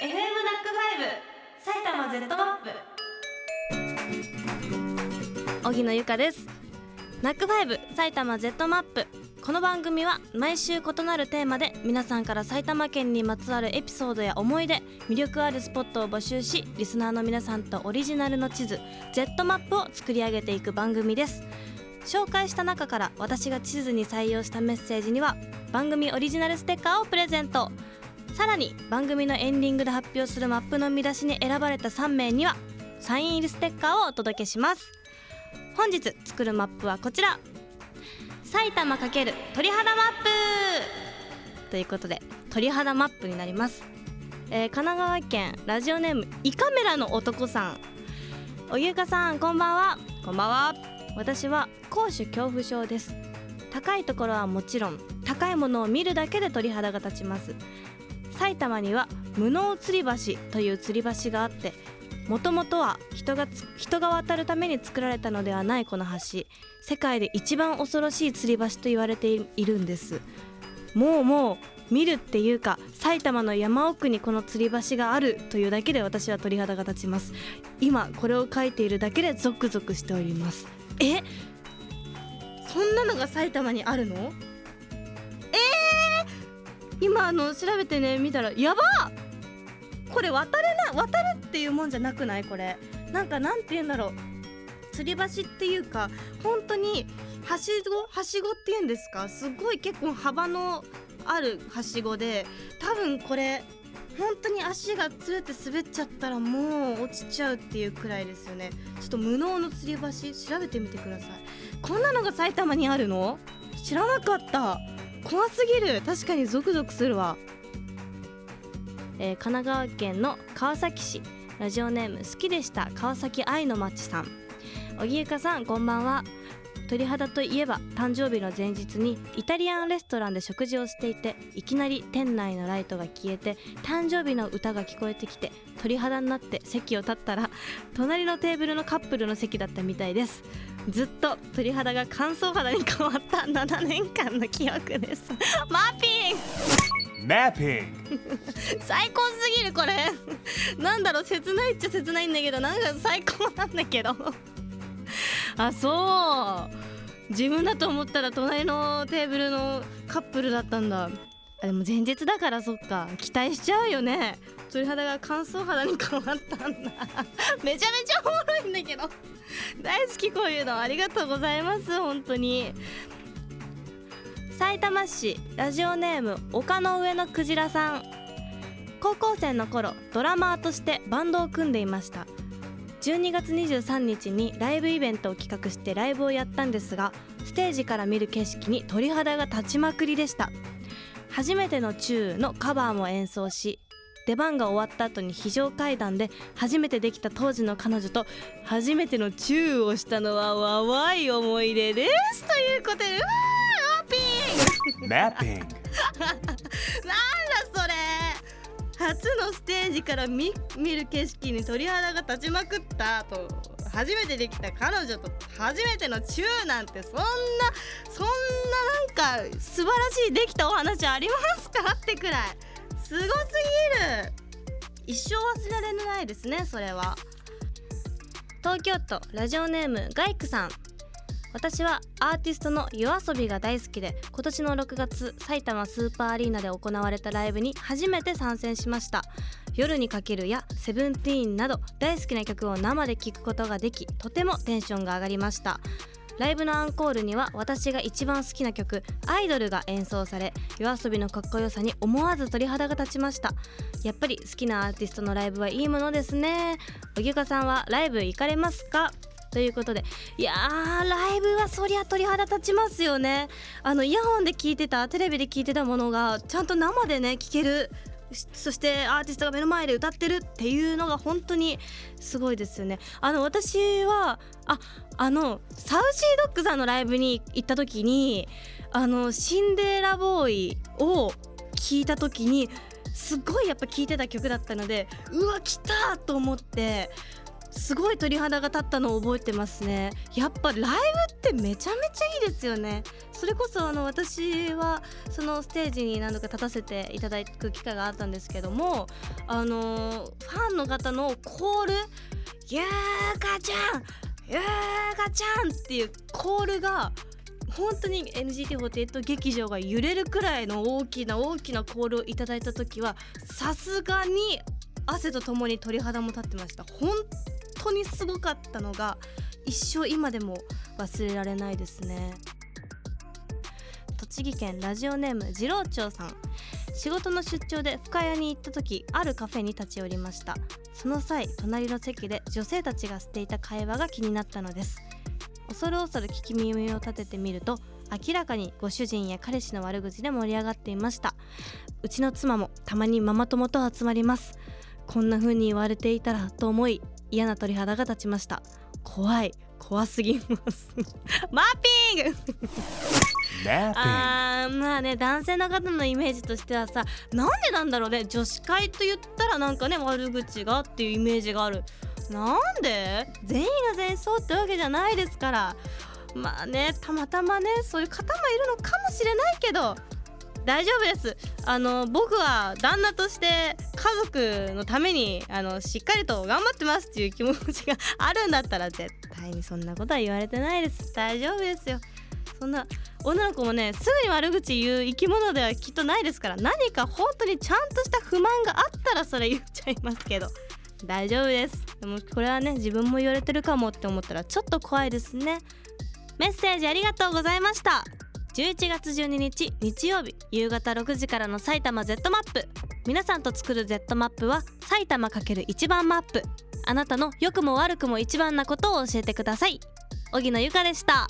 FM NACK5 埼玉 Z マップ荻野由香です。ナックファイブ埼玉 Z マップこの番組は毎週異なるテーマで皆さんから埼玉県にまつわるエピソードや思い出魅力あるスポットを募集しリスナーの皆さんとオリジナルの地図 Z マップを作り上げていく番組です。紹介した中から私が地図に採用したメッセージには番組オリジナルステッカーをプレゼント。さらに番組のエンディングで発表するマップの見出しに選ばれた3名にはサイン入りステッカーをお届けします。本日作るマップはこちら。埼玉×鳥肌マップ。ということで鳥肌マップになります、えー神奈川県ラジオネームイカメラの男さん。おゆうかさんこんばんは。こんばんは。私は高所恐怖症です。高いところはもちろん高いものを見るだけで鳥肌が立ちます埼玉には無能吊り橋という吊り橋があってもともとは人がつ人が渡るために作られたのではないこの橋。世界で一番恐ろしい吊り橋と言われているんです。もうもう見るっていうか埼玉の山奥にこの吊り橋があるというだけで私は鳥肌が立ちます。今これを書いているだけでゾクゾクしております。え？そんなのが埼玉にあるの、今あの調べてね見たらやばこれ渡れな渡るっていうもんじゃなくない？これ。なんかなんて言うんだろう。吊り橋っていうか本当にはしご？はしごっていうんですか？すごい結構幅のあるはしごで多分これ本当に足がつれて滑っちゃったらもう落ちちゃうっていうくらいですよね。ちょっと無能の吊り橋調べてみてください。こんなのが埼玉にあるの？知らなかった。怖すぎる。確かにゾクゾクするわ。えー神奈川県の川崎市。ラジオネーム好きでした。川崎愛の町さん。荻ゆかさんこんばんは。鳥肌といえば誕生日の前日にイタリアンレストランで食事をしていていきなり店内のライトが消えて誕生日の歌が聞こえてきて鳥肌になって席を立ったら隣のテーブルのカップルの席だったみたいです。ずっと鳥肌が乾燥肌に変わった7年間の記憶です。マーピン！Mapping. 最高すぎるこれ。なんだろう切ないっちゃ切ないんだけどなんか最高なんだけどあそう。自分だと思ったら隣のテーブルのカップルだったんだ。あでも前日だからそっか。期待しちゃうよね。鳥肌が乾燥肌に変わったんだ。めちゃめちゃおもろいんだけど。大好きこういうのありがとうございます本当に。埼玉市ラジオネーム丘の上のクジラさん。高校生の頃ドラマーとしてバンドを組んでいました。12月23日にライブイベントを企画してライブをやったんですがステージから見る景色に鳥肌が立ちまくりでした。初めての「チュー」のカバーも演奏し出番が終わった後に非常階段で初めてできた当時の彼女と初めてのチューをしたのは淡い思い出です。ということでうわーピー Mapping. なんだそれ初のステージから見る景色に鳥肌が立ちまくったと初めてできた彼女と初めてのチューなんてそんなそんななんか素晴らしいできたお話ありますかってくらい。すごすぎる。一生忘れられないですねそれは。東京都ラジオネームガイクさん。私はアーティストの YOASOBI が大好きで今年の6月埼玉スーパーアリーナで行われたライブに初めて参戦しました。夜にかけるやセブンティーンなど大好きな曲を生で聴くことができとてもテンションが上がりました。ライブのアンコールには私が一番好きな曲「アイドル」が演奏され YOASOBI のかっこよさに思わず鳥肌が立ちました。やっぱり好きなアーティストのライブはいいものですね。おぎゅかさんはライブ行かれますか？ということでいやーライブはそりゃ鳥肌立ちますよね。あのイヤホンで聞いてたテレビで聞いてたものがちゃんと生でね聞けるそしてアーティストが目の前で歌ってるっていうのが本当にすごいですよね。あの私はああのサウシードッグさんのライブに行った時にあのシンデレラボーイを聞いた時にすごいやっぱ聴いてた曲だったのでうわ来たと思ってすごい鳥肌が立ったのを覚えてますねやっぱライブってめちゃめちゃいいですよねそれこそあの私はそのステージに何度か立たせていただく機会があったんですけどもあのファンの方のコール「ゆうかちゃんゆうかちゃん!」っていうコールが本当に NGT48 劇場が揺れるくらいの大きな大きなコールをいただいた時はさすがに汗とともに鳥肌も立ってました本当にすごかったのが一生今でも忘れられないですね。栃木県ラジオネーム次郎長さん。仕事の出張で深谷に行った時あるカフェに立ち寄りました。その際隣の席で女性たちがしていた会話が気になったのです。恐る恐る聞き耳を立ててみると明らかにご主人や彼氏の悪口で盛り上がっていました。うちの妻もたまにママ友と集まります。こんな風に言われていたらと思い嫌な鳥肌が立ちました。怖い。怖すぎます。マッピング！あーまあね男性の方のイメージとしてはさなんでなんだろうね。女子会と言ったらなんかね悪口がっていうイメージがある。なんで？全員が全員そうってわけじゃないですから。まあねたまたまねそういう方もいるのかもしれないけど大丈夫です。あの僕は旦那として家族のためにあのしっかりと頑張ってますっていう気持ちがあるんだったら絶対にそんなことは言われてないです。大丈夫ですよ。そんな女の子もねすぐに悪口言う生き物ではきっとないですから何か本当にちゃんとした不満があったらそれ言っちゃいますけど大丈夫です。でもこれはね自分も言われてるかもって思ったらちょっと怖いですね。メッセージありがとうございました。11月12日日曜日夕方6時からの埼玉 Z マップ。皆さんと作る Z マップは埼玉×一番マップ。あなたの良くも悪くも一番なことを教えてください。荻野由香でした。